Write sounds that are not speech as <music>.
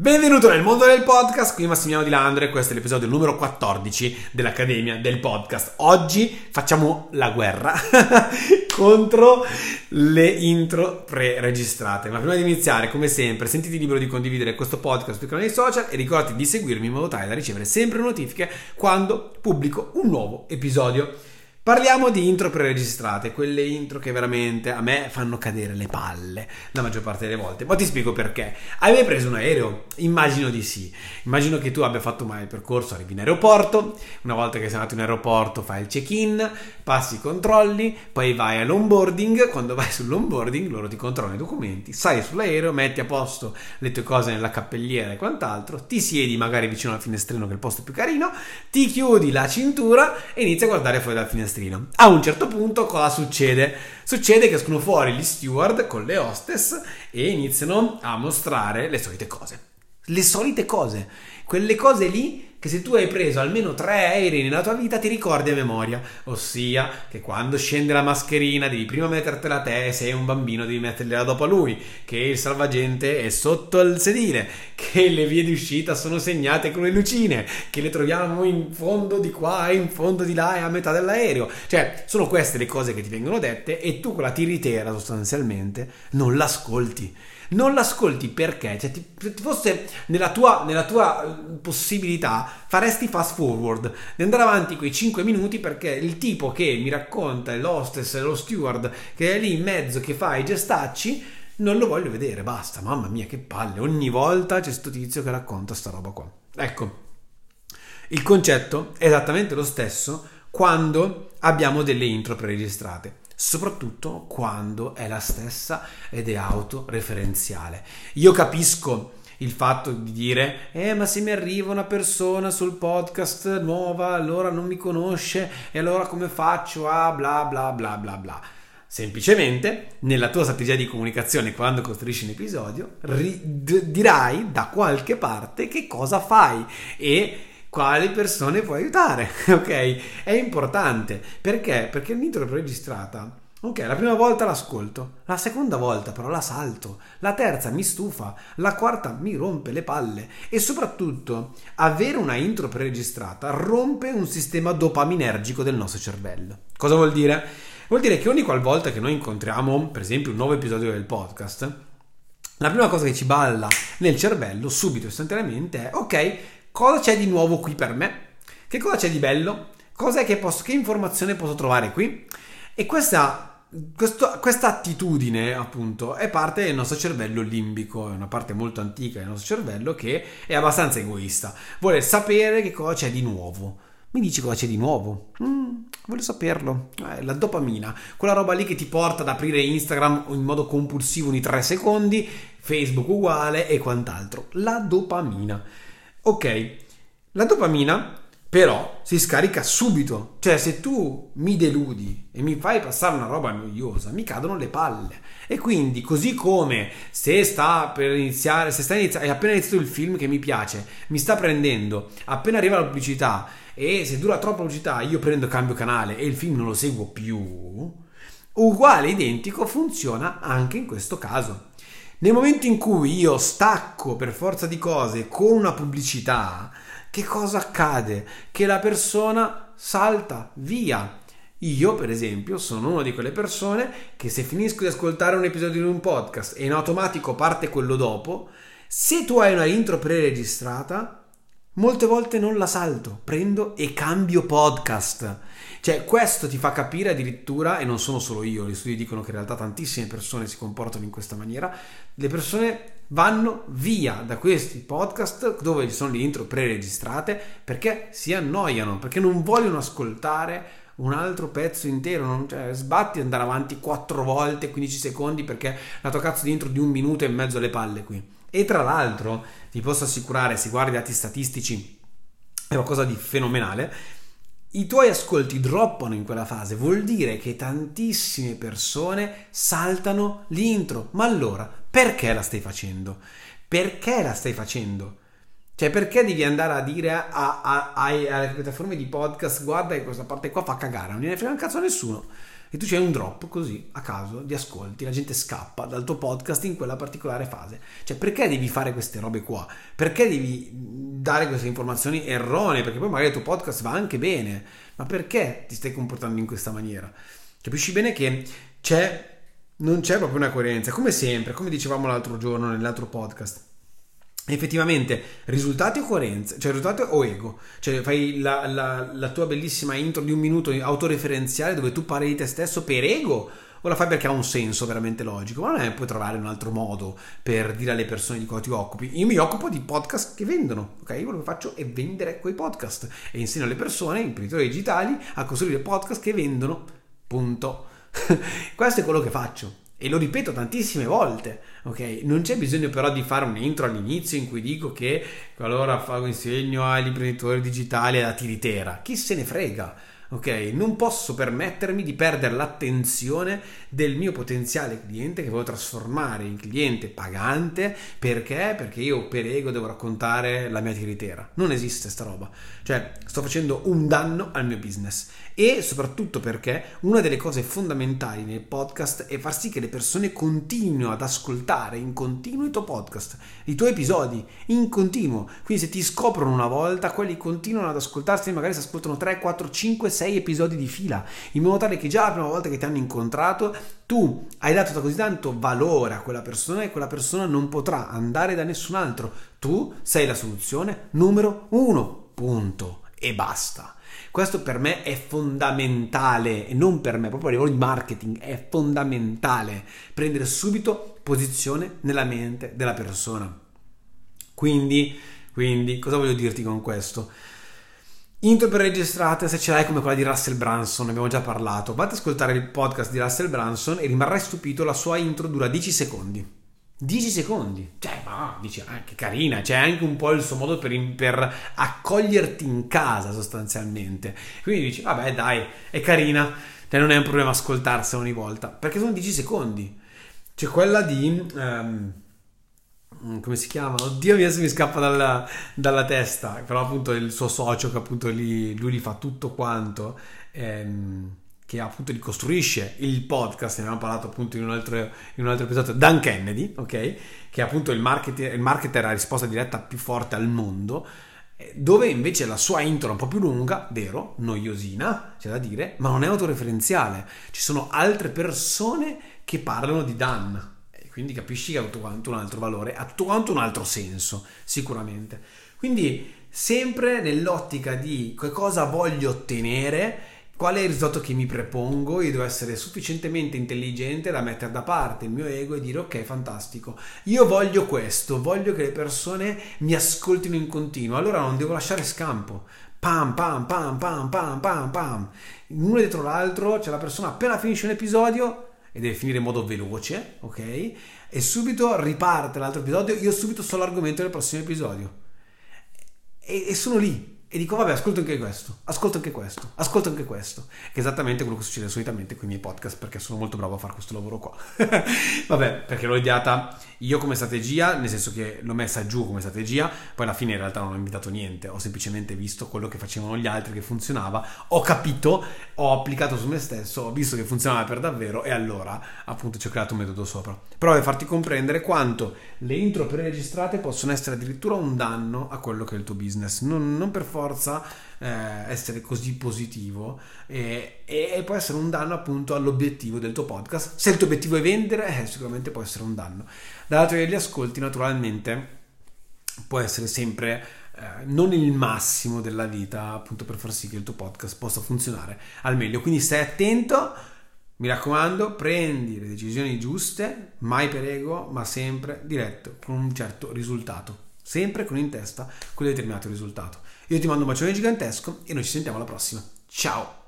Benvenuto nel mondo del podcast, qui Massimiliano Di Landro e questo è l'episodio numero 14 dell'Accademia del Podcast. Oggi facciamo la guerra <laughs> contro le intro pre-registrate. Ma prima di iniziare, come sempre, sentiti libero di condividere questo podcast sui canali social e ricordati di seguirmi in modo tale da ricevere sempre notifiche quando pubblico un nuovo episodio. Parliamo di intro preregistrate, quelle intro che veramente a me fanno cadere le palle la maggior parte delle volte. Ma ti spiego perché. Mai preso un aereo? Immagino di sì. Immagino che tu abbia fatto mai il percorso, arrivi in aeroporto, una volta che sei andato in aeroporto fai il check-in, passi i controlli, poi vai all'onboarding, quando vai sull'onboarding loro ti controllano i documenti, sai sull'aereo, metti a posto le tue cose nella cappelliera e quant'altro, ti siedi magari vicino al finestrino che è il posto più carino, ti chiudi la cintura e inizi a guardare fuori dal finestrino finestrino. A un certo punto cosa succede? Succede che escono fuori gli steward con le hostess e iniziano a mostrare le solite cose. Le solite cose. Quelle cose lì che se tu hai preso almeno tre aerei nella tua vita ti ricordi a memoria, ossia che quando scende la mascherina devi prima mettertela a te e sei un bambino devi metterla dopo a lui, che il salvagente è sotto il sedile, che le vie di uscita sono segnate con le lucine, che le troviamo in fondo di qua e in fondo di là e a metà dell'aereo. Cioè, sono queste le cose che ti vengono dette e tu con la tiritera sostanzialmente non l'ascolti. Non l'ascolti perché, cioè, ti, ti fosse nella tua, nella tua eh, possibilità, faresti fast forward di andare avanti quei 5 minuti perché il tipo che mi racconta, l'hostess, lo steward che è lì in mezzo che fa i gestacci, non lo voglio vedere, basta, mamma mia che palle, ogni volta c'è questo tizio che racconta sta roba qua. Ecco, il concetto è esattamente lo stesso quando abbiamo delle intro preregistrate soprattutto quando è la stessa ed è autoreferenziale. Io capisco il fatto di dire eh ma se mi arriva una persona sul podcast nuova allora non mi conosce e allora come faccio a bla bla bla bla bla semplicemente nella tua strategia di comunicazione quando costruisci un episodio ri- d- dirai da qualche parte che cosa fai e quali persone puoi aiutare, <laughs> ok? È importante perché? Perché l'intro è registrata. Ok, la prima volta l'ascolto, la seconda volta però la salto, la terza mi stufa, la quarta mi rompe le palle e soprattutto avere una intro preregistrata rompe un sistema dopaminergico del nostro cervello. Cosa vuol dire? Vuol dire che ogni qualvolta che noi incontriamo, per esempio, un nuovo episodio del podcast, la prima cosa che ci balla nel cervello subito istantaneamente è ok, cosa c'è di nuovo qui per me? Che cosa c'è di bello? Cos'è che, posso, che informazione posso trovare qui? E questa, questa attitudine, appunto, è parte del nostro cervello limbico, è una parte molto antica del nostro cervello che è abbastanza egoista. Vuole sapere che cosa c'è di nuovo. Mi dici cosa c'è di nuovo? Mm, voglio saperlo. Eh, la dopamina, quella roba lì che ti porta ad aprire Instagram in modo compulsivo ogni 3 secondi, Facebook uguale e quant'altro. La dopamina. Ok, la dopamina però si scarica subito. Cioè, se tu mi deludi e mi fai passare una roba noiosa, mi cadono le palle. E quindi, così come se sta per iniziare, se sta iniziando, è appena iniziato il film che mi piace, mi sta prendendo, appena arriva la pubblicità e se dura troppo la pubblicità, io prendo cambio canale e il film non lo seguo più. Uguale, identico, funziona anche in questo caso. Nel momento in cui io stacco per forza di cose con una pubblicità, che cosa accade? Che la persona salta via. Io, per esempio, sono una di quelle persone che se finisco di ascoltare un episodio di un podcast e in automatico parte quello dopo, se tu hai una intro preregistrata, Molte volte non la salto, prendo e cambio podcast. Cioè, questo ti fa capire addirittura, e non sono solo io, gli studi dicono che in realtà tantissime persone si comportano in questa maniera, le persone vanno via da questi podcast dove ci sono le intro preregistrate perché si annoiano, perché non vogliono ascoltare un altro pezzo intero, non, cioè, sbatti andare avanti 4 volte 15 secondi perché la tua cazzo di intro di un minuto e mezzo alle palle qui. E tra l'altro ti posso assicurare, se guardi i dati statistici, è qualcosa di fenomenale. I tuoi ascolti droppano in quella fase, vuol dire che tantissime persone saltano l'intro. Ma allora, perché la stai facendo? Perché la stai facendo? Cioè, perché devi andare a dire a, a, a, alle piattaforme di podcast, guarda che questa parte qua fa cagare, non gliene frega un cazzo a nessuno. E tu c'hai un drop così a caso di ascolti, la gente scappa dal tuo podcast in quella particolare fase. Cioè, perché devi fare queste robe qua? Perché devi dare queste informazioni erronee? Perché poi magari il tuo podcast va anche bene, ma perché ti stai comportando in questa maniera? Capisci bene che c'è, non c'è proprio una coerenza, come sempre, come dicevamo l'altro giorno nell'altro podcast effettivamente risultati o coerenza, cioè risultati o ego, cioè fai la, la, la, tua bellissima intro di un minuto autoreferenziale dove tu parli di te stesso per ego o la fai perché ha un senso veramente logico, ma non è puoi trovare un altro modo per dire alle persone di cosa ti occupi. Io mi occupo di podcast che vendono, ok? Io quello che faccio è vendere quei podcast e insegno alle persone, imprenditori digitali, a costruire podcast che vendono, punto. <laughs> Questo è quello che faccio e lo ripeto tantissime volte, ok? Non c'è bisogno però di fare un intro all'inizio in cui dico che qualora insegno agli imprenditori digitali a tiritera. Chi se ne frega? ok? Non posso permettermi di perdere l'attenzione del mio potenziale cliente che voglio trasformare in cliente pagante perché? Perché io per ego devo raccontare la mia tiritera. Non esiste sta roba. Cioè, sto facendo un danno al mio business e soprattutto perché una delle cose fondamentali nel podcast è far sì che le persone continuino ad ascoltare in continuo il tuo podcast, i tuoi episodi in continuo. Quindi se ti scoprono una volta, quelli continuano ad ascoltarsi, magari si ascoltano 3, 4, 5, 6 episodi di fila, in modo tale che già la prima volta che ti hanno incontrato tu hai dato così tanto valore a quella persona e quella persona non potrà andare da nessun altro. Tu sei la soluzione numero uno. Punto. E basta. Questo per me è fondamentale e non per me, proprio a livello di marketing, è fondamentale prendere subito posizione nella mente della persona. Quindi, quindi cosa voglio dirti con questo? Intro per registrate se ce l'hai come quella di Russell Branson, abbiamo già parlato. Vatti ad ascoltare il podcast di Russell Branson e rimarrai stupito, la sua intro dura 10 secondi. 10 secondi, cioè, ma dici, ah, che carina, c'è anche un po' il suo modo per, per, accoglierti in casa sostanzialmente. Quindi dici, vabbè, dai, è carina, cioè non è un problema ascoltarsela ogni volta, perché sono 10 secondi. C'è quella di. Um, come si chiama? Oddio adesso mi scappa dalla, dalla, testa, però appunto il suo socio che appunto lì, lui gli fa tutto quanto, ehm, che appunto gli costruisce il podcast, ne abbiamo parlato appunto in un altro, in un altro episodio, Dan Kennedy, ok? Che è appunto il marketer, il marketer a risposta diretta più forte al mondo, eh, dove invece la sua intro è un po' più lunga, vero, noiosina, c'è da dire, ma non è autoreferenziale. Ci sono altre persone che parlano di Dan quindi capisci che ha tutto quanto un altro valore, ha tutto quanto un altro senso, sicuramente. Quindi sempre nell'ottica di che cosa voglio ottenere, qual è il risultato che mi prepongo, io devo essere sufficientemente intelligente da mettere da parte il mio ego e dire ok, fantastico, io voglio questo, voglio che le persone mi ascoltino in continuo, allora non devo lasciare scampo. Pam, pam, pam, pam, pam, pam, pam. Uno dietro l'altro, c'è la persona appena finisce un episodio, e deve finire in modo veloce, ok? E subito riparte l'altro episodio, io subito so l'argomento del prossimo episodio. E, e sono lì, e dico vabbè ascolto anche questo, ascolto anche questo, ascolto anche questo, che è esattamente quello che succede solitamente con i miei podcast perché sono molto bravo a fare questo lavoro qua. <laughs> vabbè, perché l'ho ideata io come strategia, nel senso che l'ho messa giù come strategia, poi alla fine in realtà non ho invitato niente, ho semplicemente visto quello che facevano gli altri che funzionava, ho capito, ho applicato su me stesso, ho visto che funzionava per davvero e allora appunto ci ho creato un metodo sopra. Però per farti comprendere quanto le intro preregistrate possono essere addirittura un danno a quello che è il tuo business, non, non per forza forza eh, essere così positivo e, e, può essere un danno appunto all'obiettivo del tuo podcast. Se il tuo obiettivo è vendere, eh, sicuramente può essere un danno. Dall'altro che gli ascolti naturalmente può essere sempre eh, non il massimo della vita appunto per far sì che il tuo podcast possa funzionare al meglio. Quindi stai attento. Mi raccomando, prendi le decisioni giuste, mai per ego, ma sempre diretto, con un certo risultato. Sempre con in testa quel determinato risultato. Io ti mando un bacione gigantesco e noi ci sentiamo alla prossima. Ciao!